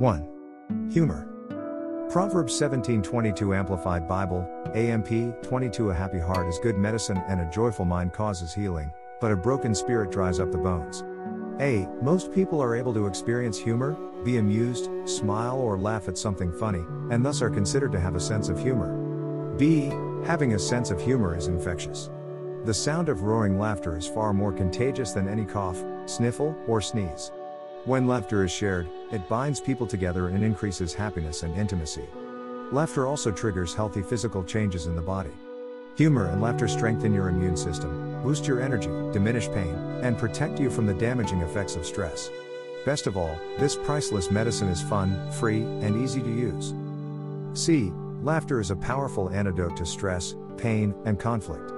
1. Humor. Proverbs 17:22 Amplified Bible, AMP 22 A happy heart is good medicine and a joyful mind causes healing, but a broken spirit dries up the bones. A. Most people are able to experience humor, be amused, smile or laugh at something funny, and thus are considered to have a sense of humor. B. Having a sense of humor is infectious. The sound of roaring laughter is far more contagious than any cough, sniffle, or sneeze. When laughter is shared, it binds people together and increases happiness and intimacy. Laughter also triggers healthy physical changes in the body. Humor and laughter strengthen your immune system, boost your energy, diminish pain, and protect you from the damaging effects of stress. Best of all, this priceless medicine is fun, free, and easy to use. C. Laughter is a powerful antidote to stress, pain, and conflict.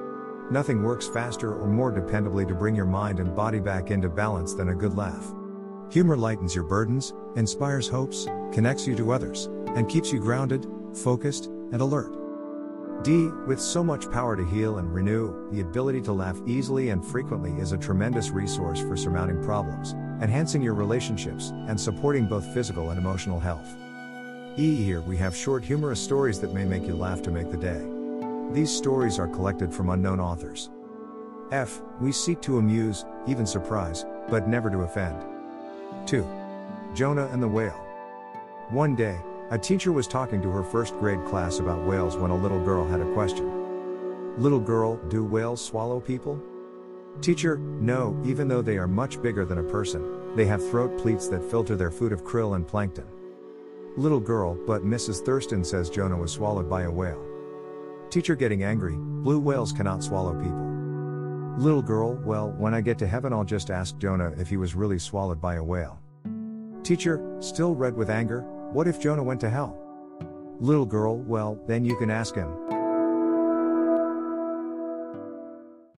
Nothing works faster or more dependably to bring your mind and body back into balance than a good laugh. Humor lightens your burdens, inspires hopes, connects you to others, and keeps you grounded, focused, and alert. D. With so much power to heal and renew, the ability to laugh easily and frequently is a tremendous resource for surmounting problems, enhancing your relationships, and supporting both physical and emotional health. E. Here we have short humorous stories that may make you laugh to make the day. These stories are collected from unknown authors. F. We seek to amuse, even surprise, but never to offend. 2. Jonah and the Whale. One day, a teacher was talking to her first grade class about whales when a little girl had a question. Little girl, do whales swallow people? Teacher, no, even though they are much bigger than a person, they have throat pleats that filter their food of krill and plankton. Little girl, but Mrs. Thurston says Jonah was swallowed by a whale. Teacher getting angry, blue whales cannot swallow people. Little girl, well, when I get to heaven, I'll just ask Jonah if he was really swallowed by a whale. Teacher, still red with anger, what if Jonah went to hell? Little girl, well, then you can ask him.